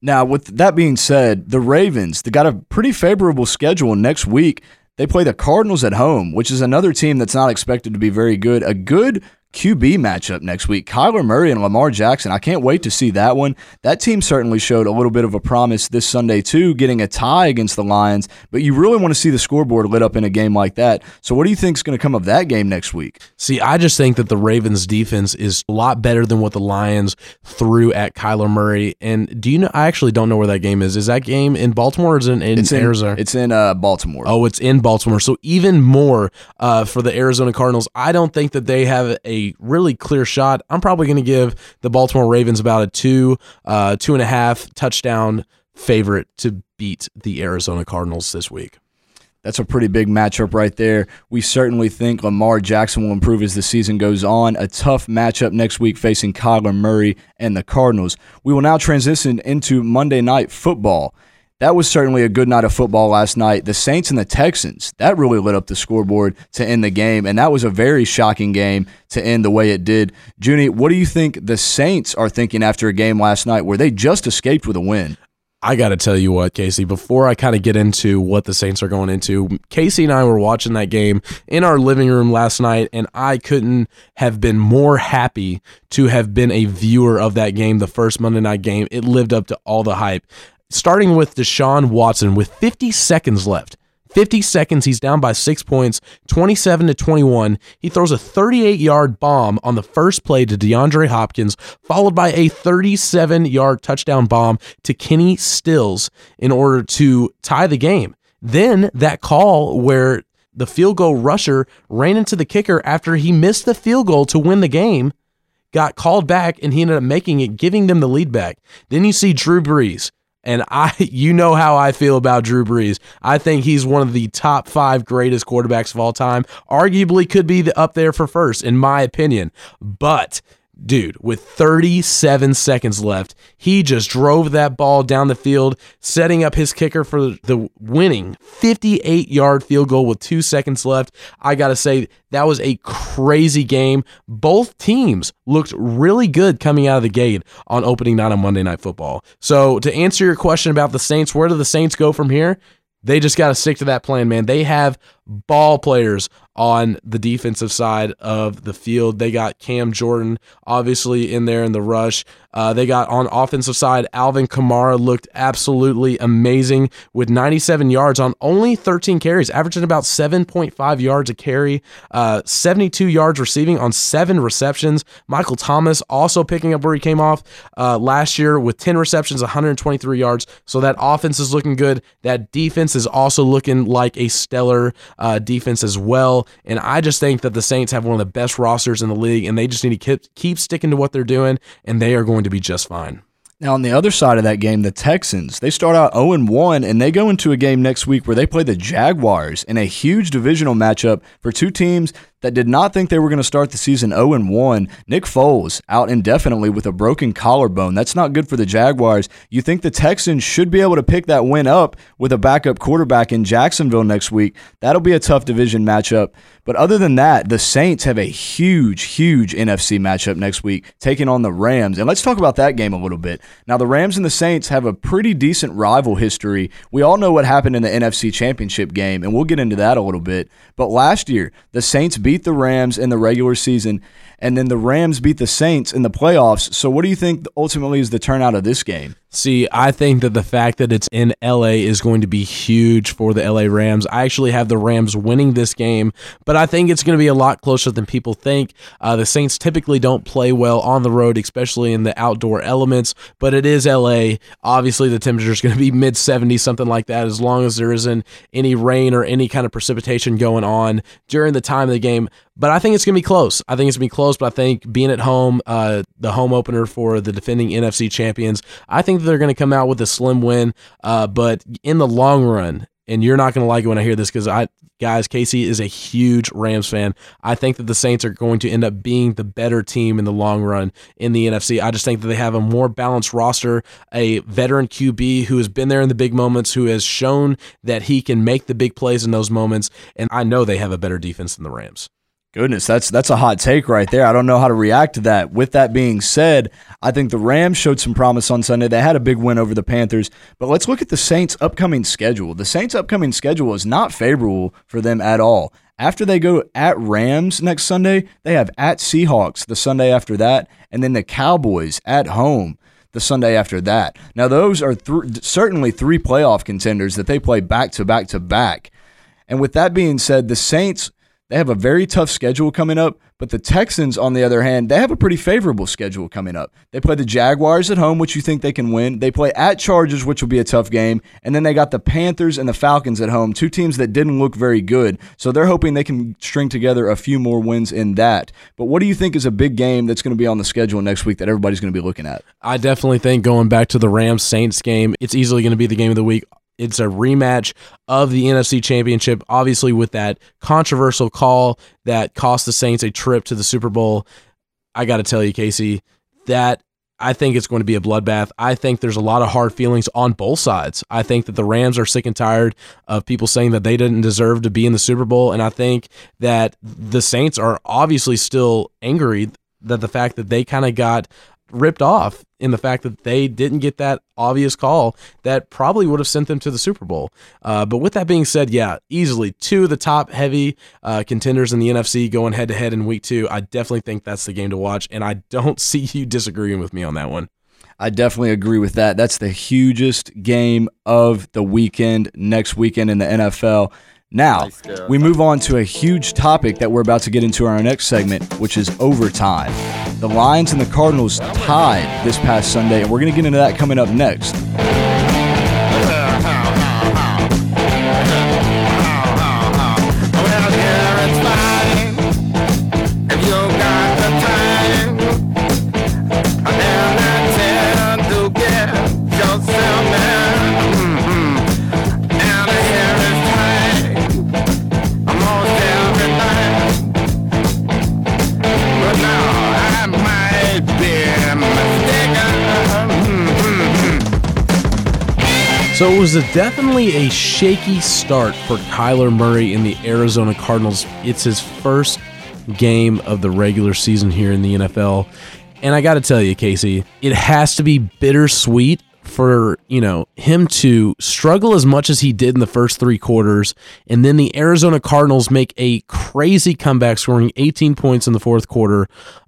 Now, with that being said, the Ravens, they got a pretty favorable schedule next week. They play the Cardinals at home, which is another team that's not expected to be very good. A good QB matchup next week. Kyler Murray and Lamar Jackson. I can't wait to see that one. That team certainly showed a little bit of a promise this Sunday, too, getting a tie against the Lions. But you really want to see the scoreboard lit up in a game like that. So, what do you think is going to come of that game next week? See, I just think that the Ravens defense is a lot better than what the Lions threw at Kyler Murray. And do you know? I actually don't know where that game is. Is that game in Baltimore or is it in, it's in Arizona? It's in uh, Baltimore. Oh, it's in Baltimore. So even more uh, for the Arizona Cardinals. I don't think that they have a really clear shot. I'm probably going to give the Baltimore Ravens about a two, uh, two and a half touchdown favorite to beat the Arizona Cardinals this week. That's a pretty big matchup right there. We certainly think Lamar Jackson will improve as the season goes on. A tough matchup next week facing Kyler Murray and the Cardinals. We will now transition into Monday Night Football. That was certainly a good night of football last night. The Saints and the Texans, that really lit up the scoreboard to end the game, and that was a very shocking game to end the way it did. Junie, what do you think the Saints are thinking after a game last night where they just escaped with a win? I got to tell you what, Casey, before I kind of get into what the Saints are going into, Casey and I were watching that game in our living room last night, and I couldn't have been more happy to have been a viewer of that game, the first Monday night game. It lived up to all the hype. Starting with Deshaun Watson with 50 seconds left. 50 seconds, he's down by six points, 27 to 21. He throws a 38 yard bomb on the first play to DeAndre Hopkins, followed by a 37 yard touchdown bomb to Kenny Stills in order to tie the game. Then that call where the field goal rusher ran into the kicker after he missed the field goal to win the game got called back and he ended up making it, giving them the lead back. Then you see Drew Brees and I, you know how I feel about Drew Brees. I think he's one of the top five greatest quarterbacks of all time. Arguably could be the, up there for first, in my opinion. But dude, with 37 seconds left, he just drove that ball down the field, setting up his kicker for the winning 58 yard field goal with two seconds left. I got to say, that was a crazy game. Both teams looked really good coming out of the gate on opening night on Monday Night Football. So, to answer your question about the Saints, where do the Saints go from here? They just got to stick to that plan, man. They have ball players on the defensive side of the field. They got Cam Jordan obviously in there in the rush. Uh, they got on offensive side, Alvin Kamara looked absolutely amazing with 97 yards on only 13 carries, averaging about 7.5 yards a carry, uh, 72 yards receiving on seven receptions. Michael Thomas also picking up where he came off uh, last year with 10 receptions, 123 yards. So that offense is looking good. That defense is also looking like a stellar uh, defense as well. And I just think that the Saints have one of the best rosters in the league, and they just need to keep, keep sticking to what they're doing, and they are going to be just fine. Now, on the other side of that game, the Texans, they start out 0 1, and they go into a game next week where they play the Jaguars in a huge divisional matchup for two teams that did not think they were going to start the season 0 1. Nick Foles out indefinitely with a broken collarbone. That's not good for the Jaguars. You think the Texans should be able to pick that win up with a backup quarterback in Jacksonville next week. That'll be a tough division matchup. But other than that, the Saints have a huge, huge NFC matchup next week, taking on the Rams. And let's talk about that game a little bit. Now, the Rams and the Saints have a pretty decent rival history. We all know what happened in the NFC Championship game, and we'll get into that a little bit. But last year, the Saints beat beat the Rams in the regular season, and then the Rams beat the Saints in the playoffs. So, what do you think ultimately is the turnout of this game? See, I think that the fact that it's in LA is going to be huge for the LA Rams. I actually have the Rams winning this game, but I think it's going to be a lot closer than people think. Uh, the Saints typically don't play well on the road, especially in the outdoor elements, but it is LA. Obviously, the temperature is going to be mid 70s, something like that, as long as there isn't any rain or any kind of precipitation going on during the time of the game. But I think it's going to be close. I think it's going to be close, but I think being at home, uh, the home opener for the defending NFC champions, I think they're going to come out with a slim win. Uh, but in the long run, and you're not going to like it when I hear this because I, guys, Casey is a huge Rams fan. I think that the Saints are going to end up being the better team in the long run in the NFC. I just think that they have a more balanced roster, a veteran QB who has been there in the big moments, who has shown that he can make the big plays in those moments, and I know they have a better defense than the Rams. Goodness, that's that's a hot take right there. I don't know how to react to that. With that being said, I think the Rams showed some promise on Sunday. They had a big win over the Panthers, but let's look at the Saints' upcoming schedule. The Saints' upcoming schedule is not favorable for them at all. After they go at Rams next Sunday, they have at Seahawks the Sunday after that, and then the Cowboys at home the Sunday after that. Now, those are th- certainly three playoff contenders that they play back to back to back. And with that being said, the Saints they have a very tough schedule coming up. But the Texans, on the other hand, they have a pretty favorable schedule coming up. They play the Jaguars at home, which you think they can win. They play at Chargers, which will be a tough game. And then they got the Panthers and the Falcons at home, two teams that didn't look very good. So they're hoping they can string together a few more wins in that. But what do you think is a big game that's going to be on the schedule next week that everybody's going to be looking at? I definitely think going back to the Rams Saints game, it's easily going to be the game of the week. It's a rematch of the NFC Championship, obviously, with that controversial call that cost the Saints a trip to the Super Bowl. I got to tell you, Casey, that I think it's going to be a bloodbath. I think there's a lot of hard feelings on both sides. I think that the Rams are sick and tired of people saying that they didn't deserve to be in the Super Bowl. And I think that the Saints are obviously still angry that the fact that they kind of got ripped off in the fact that they didn't get that obvious call that probably would have sent them to the Super Bowl. Uh, but with that being said, yeah, easily two of the top heavy uh, contenders in the NFC going head to head in week two. I definitely think that's the game to watch, and I don't see you disagreeing with me on that one. I definitely agree with that. That's the hugest game of the weekend next weekend in the NFL. Now, we move on to a huge topic that we're about to get into our next segment, which is overtime. The Lions and the Cardinals tied this past Sunday, and we're going to get into that coming up next. So it was a definitely a shaky start for Kyler Murray in the Arizona Cardinals. It's his first game of the regular season here in the NFL. And I got to tell you, Casey, it has to be bittersweet for, you know, him to struggle as much as he did in the first 3 quarters and then the Arizona Cardinals make a crazy comeback scoring 18 points in the fourth quarter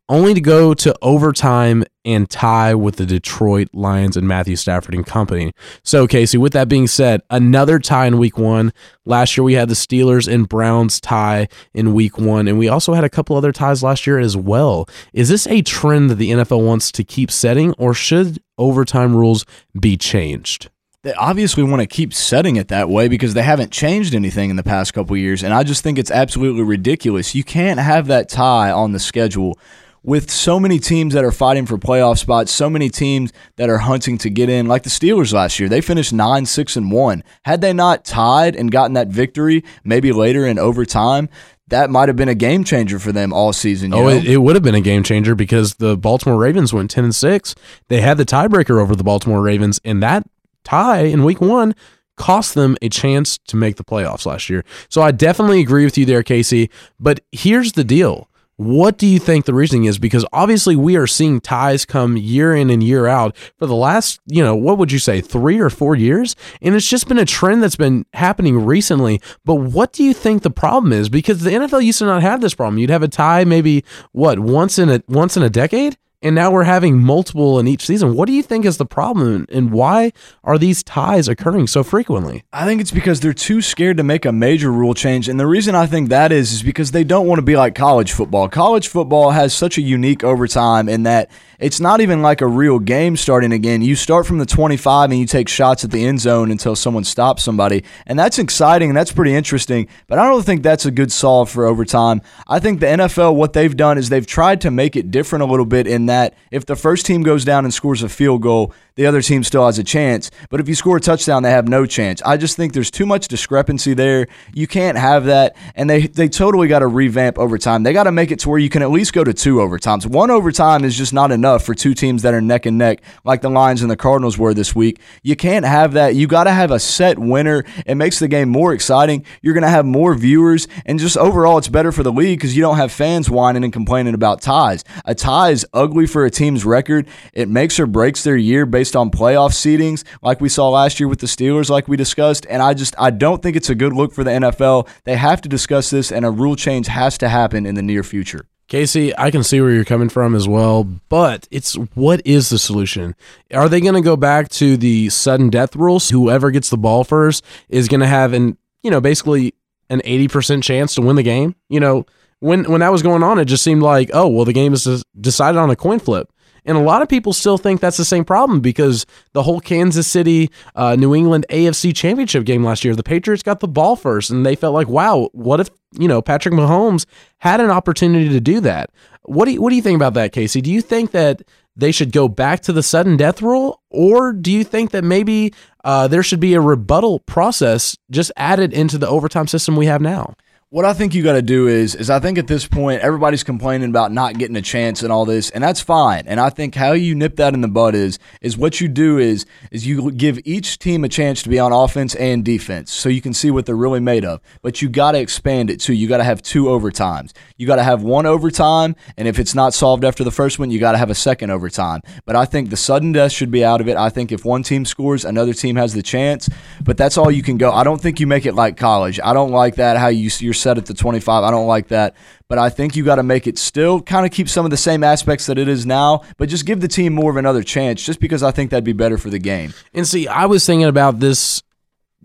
only to go to overtime and tie with the Detroit Lions and Matthew Stafford and company. So, Casey, with that being said, another tie in week one. Last year we had the Steelers and Browns tie in week one, and we also had a couple other ties last year as well. Is this a trend that the NFL wants to keep setting, or should overtime rules be changed? they obviously want to keep setting it that way because they haven't changed anything in the past couple years and i just think it's absolutely ridiculous you can't have that tie on the schedule with so many teams that are fighting for playoff spots, so many teams that are hunting to get in, like the Steelers last year. They finished 9 6 and 1. Had they not tied and gotten that victory, maybe later in overtime, that might have been a game changer for them all season. oh, it, it, would have been a game changer because the Baltimore Ravens went 10 and 6. They had the tiebreaker over the Baltimore Ravens, and that tie in week one cost them a chance to make the playoffs last year. So I definitely agree with you there, Casey. But here's the deal what do you think the reasoning is? Because obviously we are seeing ties come year in and year out for the last, you know, what would you say, three or four years? And it's just been a trend that's been happening recently. But what do you think the problem is? Because the NFL used to not have this problem. You'd have a tie maybe what once in a once in a decade, and now we're having multiple in each season. What do you think is the problem, and why are these ties occurring so frequently? I think it's because they're too scared to make a major rule change, and the reason I think that is is because they don't want to be like college football. College football has such a unique overtime in that it's not even like a real game starting again. You start from the 25 and you take shots at the end zone until someone stops somebody. And that's exciting and that's pretty interesting. But I don't think that's a good solve for overtime. I think the NFL, what they've done is they've tried to make it different a little bit in that if the first team goes down and scores a field goal, the other team still has a chance. But if you score a touchdown, they have no chance. I just think there's too much discrepancy there. You can't have that. And they, they totally got to revamp overtime. They got to make it to where you can at least go to two overtimes. One overtime is just not enough for two teams that are neck and neck, like the Lions and the Cardinals were this week. You can't have that. You got to have a set winner. It makes the game more exciting. You're going to have more viewers. And just overall, it's better for the league because you don't have fans whining and complaining about ties. A tie is ugly for a team's record. It makes or breaks their year based based on playoff seedings, like we saw last year with the Steelers, like we discussed. And I just I don't think it's a good look for the NFL. They have to discuss this, and a rule change has to happen in the near future. Casey, I can see where you're coming from as well, but it's what is the solution? Are they going to go back to the sudden death rules? Whoever gets the ball first is going to have an, you know, basically an 80% chance to win the game. You know, when when that was going on, it just seemed like, oh, well, the game is decided on a coin flip. And a lot of people still think that's the same problem because the whole Kansas City, uh, New England AFC championship game last year, the Patriots got the ball first and they felt like, wow, what if, you know, Patrick Mahomes had an opportunity to do that? What do you, what do you think about that, Casey? Do you think that they should go back to the sudden death rule, or do you think that maybe uh, there should be a rebuttal process just added into the overtime system we have now? What I think you got to do is, is I think at this point everybody's complaining about not getting a chance and all this, and that's fine. And I think how you nip that in the bud is, is what you do is, is you give each team a chance to be on offense and defense, so you can see what they're really made of. But you got to expand it too. You got to have two overtimes. You got to have one overtime, and if it's not solved after the first one, you got to have a second overtime. But I think the sudden death should be out of it. I think if one team scores, another team has the chance. But that's all you can go. I don't think you make it like college. I don't like that how you you're set at the 25. I don't like that. But I think you got to make it still kind of keep some of the same aspects that it is now, but just give the team more of another chance just because I think that'd be better for the game. And see, I was thinking about this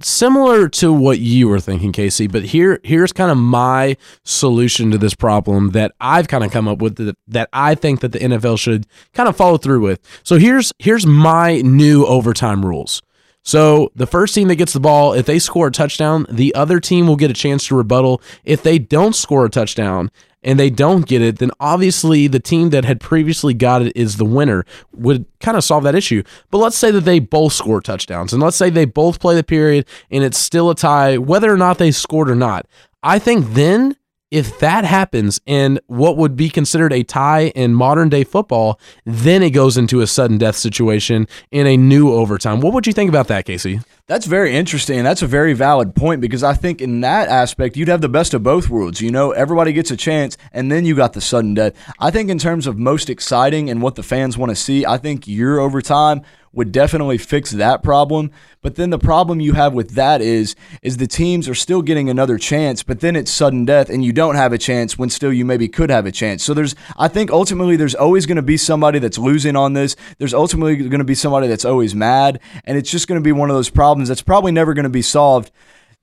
similar to what you were thinking, Casey, but here here's kind of my solution to this problem that I've kind of come up with that, that I think that the NFL should kind of follow through with. So here's here's my new overtime rules. So the first team that gets the ball, if they score a touchdown, the other team will get a chance to rebuttal. If they don't score a touchdown and they don't get it, then obviously the team that had previously got it is the winner. Would kind of solve that issue. But let's say that they both score touchdowns and let's say they both play the period and it's still a tie, whether or not they scored or not. I think then if that happens in what would be considered a tie in modern day football, then it goes into a sudden death situation in a new overtime. What would you think about that, Casey? That's very interesting. That's a very valid point because I think in that aspect, you'd have the best of both worlds. You know, everybody gets a chance, and then you got the sudden death. I think, in terms of most exciting and what the fans want to see, I think your overtime would definitely fix that problem. But then the problem you have with that is is the teams are still getting another chance, but then it's sudden death and you don't have a chance when still you maybe could have a chance. So there's I think ultimately there's always going to be somebody that's losing on this. There's ultimately going to be somebody that's always mad and it's just going to be one of those problems that's probably never going to be solved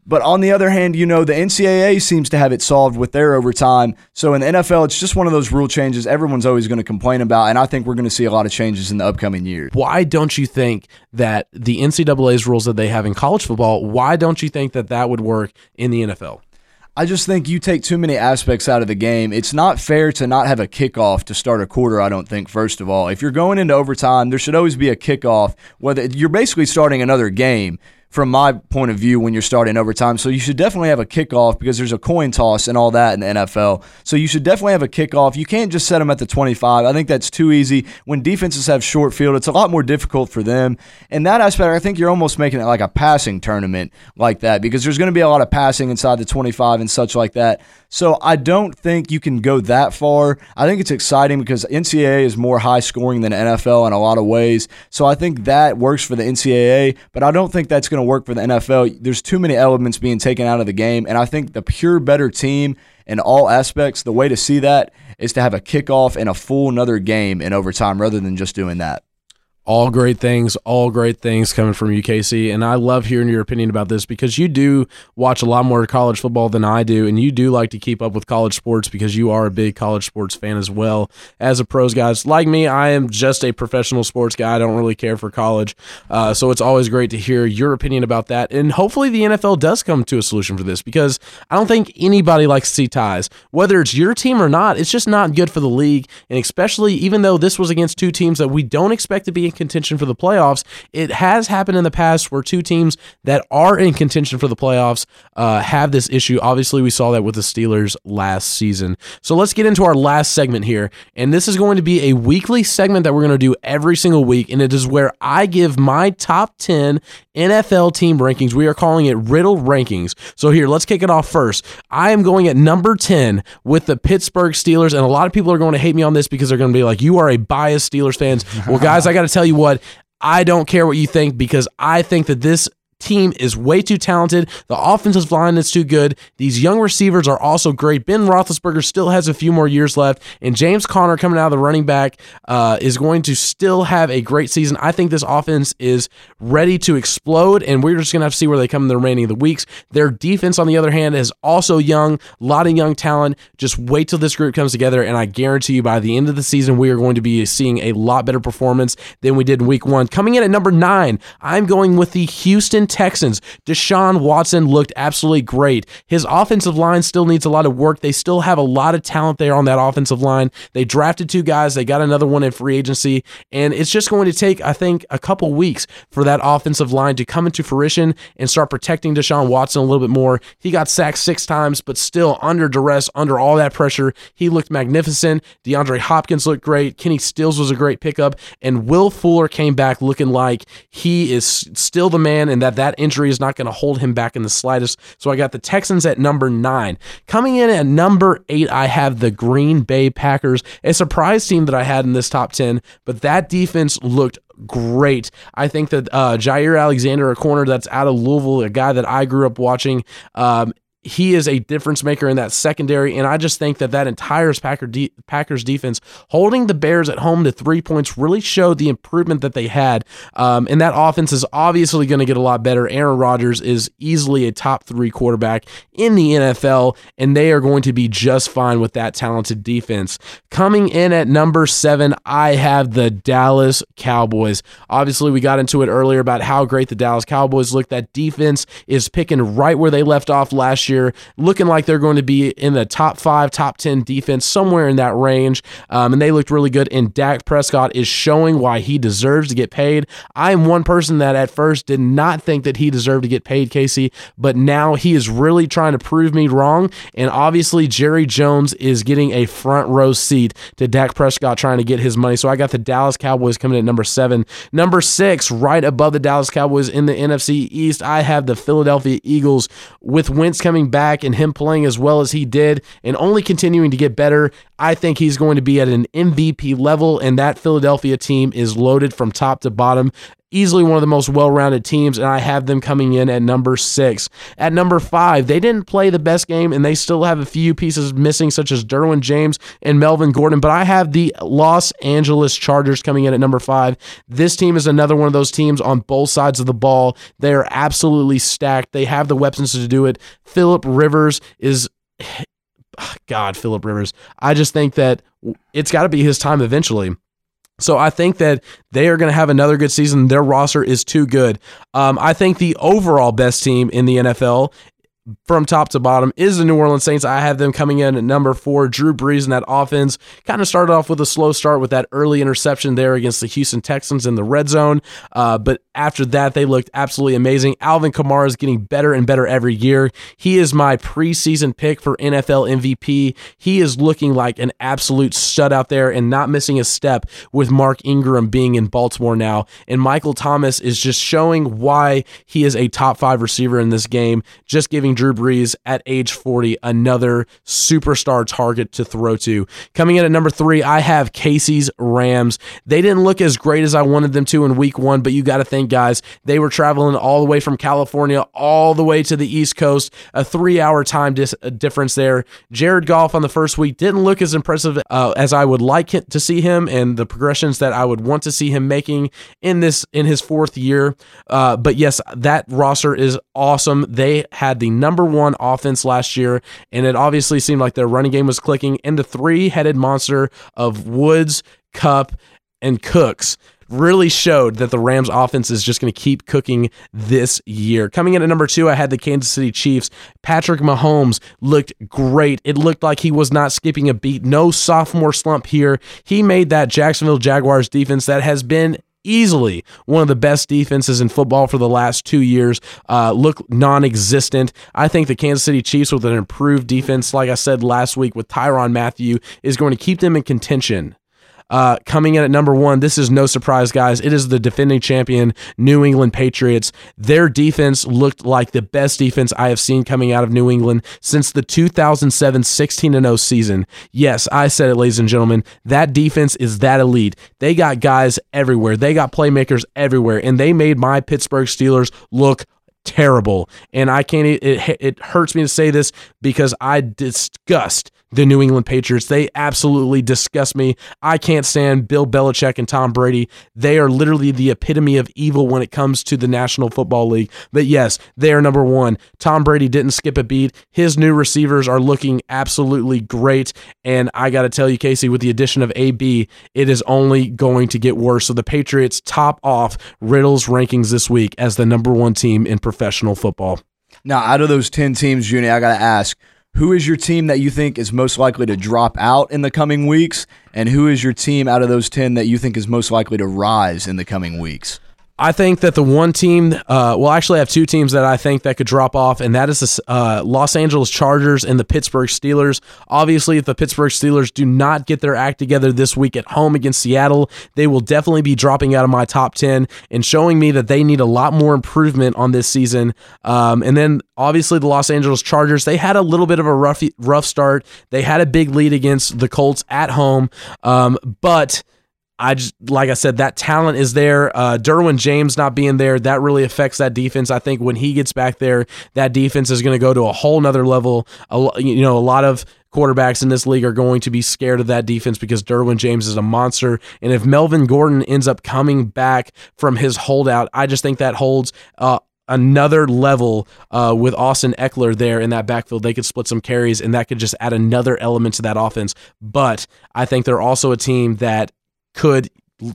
but on the other hand, you know, the NCAA seems to have it solved with their overtime. So in the NFL, it's just one of those rule changes everyone's always going to complain about. And I think we're going to see a lot of changes in the upcoming year. Why don't you think that the NCAA's rules that they have in college football, why don't you think that that would work in the NFL? I just think you take too many aspects out of the game. It's not fair to not have a kickoff to start a quarter, I don't think, first of all. If you're going into overtime, there should always be a kickoff, whether you're basically starting another game from my point of view when you're starting overtime. So you should definitely have a kickoff because there's a coin toss and all that in the NFL. So you should definitely have a kickoff. You can't just set them at the 25. I think that's too easy. When defenses have short field, it's a lot more difficult for them. In that aspect, I think you're almost making it like a passing tournament like that because there's going to be a lot of passing inside the 25 and such like that. So I don't think you can go that far. I think it's exciting because NCAA is more high scoring than NFL in a lot of ways. So I think that works for the NCAA, but I don't think that's going to work for the NFL. There's too many elements being taken out of the game, and I think the pure better team in all aspects, the way to see that is to have a kickoff and a full another game in overtime rather than just doing that. All great things, all great things coming from you, Casey. And I love hearing your opinion about this because you do watch a lot more college football than I do, and you do like to keep up with college sports because you are a big college sports fan as well as a pros guys. Like me, I am just a professional sports guy. I don't really care for college, uh, so it's always great to hear your opinion about that. And hopefully, the NFL does come to a solution for this because I don't think anybody likes to see ties, whether it's your team or not. It's just not good for the league, and especially even though this was against two teams that we don't expect to be contention for the playoffs. It has happened in the past where two teams that are in contention for the playoffs uh, have this issue. Obviously, we saw that with the Steelers last season. So let's get into our last segment here. And this is going to be a weekly segment that we're going to do every single week. And it is where I give my top 10 NFL team rankings. We are calling it Riddle Rankings. So here, let's kick it off first. I am going at number 10 with the Pittsburgh Steelers. And a lot of people are going to hate me on this because they're going to be like, you are a biased Steelers fans. Well, guys, I got to tell you what, I don't care what you think because I think that this team is way too talented. The offensive line is too good. These young receivers are also great. Ben Roethlisberger still has a few more years left, and James Conner coming out of the running back uh, is going to still have a great season. I think this offense is ready to explode, and we're just going to have to see where they come in the remaining of the weeks. Their defense, on the other hand, is also young, a lot of young talent. Just wait till this group comes together, and I guarantee you by the end of the season, we are going to be seeing a lot better performance than we did in week one. Coming in at number nine, I'm going with the Houston Texans. Deshaun Watson looked absolutely great. His offensive line still needs a lot of work. They still have a lot of talent there on that offensive line. They drafted two guys, they got another one in free agency, and it's just going to take, I think, a couple weeks for that offensive line to come into fruition and start protecting Deshaun Watson a little bit more. He got sacked six times, but still under duress, under all that pressure. He looked magnificent. DeAndre Hopkins looked great. Kenny Stills was a great pickup, and Will Fuller came back looking like he is still the man and that that injury is not going to hold him back in the slightest. So I got the Texans at number nine. Coming in at number eight, I have the Green Bay Packers, a surprise team that I had in this top 10, but that defense looked great. I think that uh, Jaire Alexander, a corner that's out of Louisville, a guy that I grew up watching, um, he is a difference maker in that secondary. And I just think that that entire Packer de- Packers defense holding the Bears at home to three points really showed the improvement that they had. Um, and that offense is obviously going to get a lot better. Aaron Rodgers is easily a top three quarterback in the NFL, and they are going to be just fine with that talented defense. Coming in at number seven, I have the Dallas Cowboys. Obviously, we got into it earlier about how great the Dallas Cowboys look. That defense is picking right where they left off last year year, looking like they're going to be in the top five, top 10 defense, somewhere in that range. Um, and they looked really good. And Dak Prescott is showing why he deserves to get paid. I am one person that at first did not think that he deserved to get paid, Casey, but now he is really trying to prove me wrong. And obviously, Jerry Jones is getting a front row seat to Dak Prescott trying to get his money. So I got the Dallas Cowboys coming at number seven. Number six, right above the Dallas Cowboys in the NFC East, I have the Philadelphia Eagles with Wentz coming coming back and him playing as well as he did and only continuing to get better, I think he's going to be at an MVP level. And that Philadelphia team is loaded from top to bottom easily one of the most well-rounded teams, and I have them coming in at number six. At number five, they didn't play the best game, and they still have a few pieces missing, such as Derwin James and Melvin Gordon. But I have the Los Angeles Chargers coming in at number five. This team is another one of those teams on both sides of the ball. They are absolutely stacked. They have the weapons to do it. Philip Rivers is God, Philip Rivers. I just think that it's got to be his time eventually. So I think that they are going to have another good season. Their roster is too good. Um, I think the overall best team in the NFL from top to bottom is the New Orleans Saints. I have them coming in at number four. Drew Brees in that offense kind of started off with a slow start with that early interception there against the Houston Texans in the red zone. Uh, but after that, they looked absolutely amazing. Alvin Kamara is getting better and better every year. He is my preseason pick for NFL MVP. He is looking like an absolute stud out there and not missing a step with Mark Ingram being in Baltimore now. And Michael Thomas is just showing why he is a top five receiver in this game, just giving Drew Brees at age 40 another superstar target to throw to. Coming in at number three, I have Casey's Rams. They didn't look as great as I wanted them to in week one, but you got to think, guys, they were traveling all the way from California all the way to the East Coast, a three hour time dis- uh, difference there. Jared Goff on the first week didn't look as impressive uh, as I would like to see him and the progressions that I would want to see him making in this in his fourth year. Uh, but yes, that roster is awesome. They had the number one offense last year, and it obviously seemed like their running game was clicking. And the three headed monster of Woods, Kupp, and Cooks really showed that the Rams offense is just going to keep cooking this year. Coming in at number two, I had the Kansas City Chiefs. Patrick Mahomes looked great. It looked like he was not skipping a beat. No sophomore slump here. He made that Jacksonville Jaguars defense that has been easily one of the best defenses in football for the last two years. Uh, look non existent. I think the Kansas City Chiefs, with an improved defense, like I said last week with Tyrann Mathieu, is going to keep them in contention uh, coming in at number one, this is no surprise, guys. It is the defending champion, New England Patriots. Their defense looked like the best defense I have seen coming out of New England since the 2007 16 0 season. Yes, I said it, ladies and gentlemen. That defense is that elite. They got guys everywhere, they got playmakers everywhere, and they made my Pittsburgh Steelers look terrible. And I can't, it, it hurts me to say this because I disgust the New England Patriots. They absolutely disgust me. I can't stand Bill Belichick and Tom Brady. They are literally the epitome of evil when it comes to the National Football League. But yes, they are number one. Tom Brady didn't skip a beat. His new receivers are looking absolutely great. And I got to tell you, Casey, with the addition of AB, it is only going to get worse. So the Patriots top off Riddle's rankings this week as the number one team in professional football. Now, out of those 10 teams, Junior, I got to ask who is your team that you think is most likely to drop out in the coming weeks? And who is your team out of those 10 that you think is most likely to rise in the coming weeks? I think that the one team, uh, well, actually, I have two teams that I think that could drop off, and that is the uh, Los Angeles Chargers and the Pittsburgh Steelers. Obviously, if the Pittsburgh Steelers do not get their act together this week at home against Seattle, they will definitely be dropping out of my top 10 and showing me that they need a lot more improvement on this season. Um, and then, obviously, the Los Angeles Chargers, they had a little bit of a rough, rough start. They had a big lead against the Colts at home, um, but I just like I said, that talent is there. Uh, Derwin James not being there, that really affects that defense. I think when he gets back there, that defense is going to go to a whole nother level. A, you know, a lot of quarterbacks in this league are going to be scared of that defense because Derwin James is a monster. And if Melvin Gordon ends up coming back from his holdout, I just think that holds uh, another level uh, with Austin Ekeler there in that backfield. They could split some carries, and that could just add another element to that offense. But I think they're also a team that could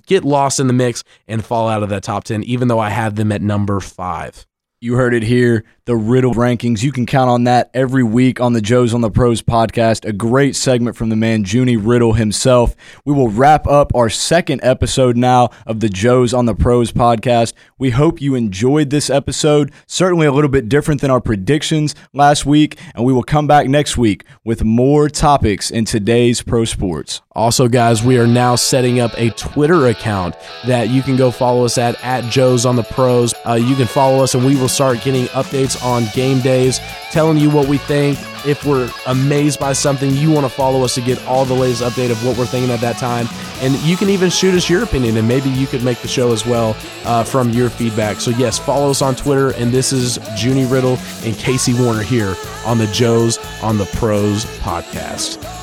get lost in the mix and fall out of that top 10, even though I have them at number five. You heard it here the Riddle rankings. You can count on that every week on the Joe's on the Pros podcast. A great segment from the man, Junie Riddle himself. We will wrap up our second episode now of the Joe's on the Pros podcast. We hope you enjoyed this episode. Certainly a little bit different than our predictions last week. And we will come back next week with more topics in today's pro sports. Also, guys, we are now setting up a Twitter account that you can go follow us at, at Joe's on the Pros. Uh, you can follow us and we will start getting updates on game days, telling you what we think. If we're amazed by something, you want to follow us to get all the latest update of what we're thinking at that time. And you can even shoot us your opinion, and maybe you could make the show as well uh, from your feedback. So, yes, follow us on Twitter. And this is Junie Riddle and Casey Warner here on the Joe's on the Pros podcast.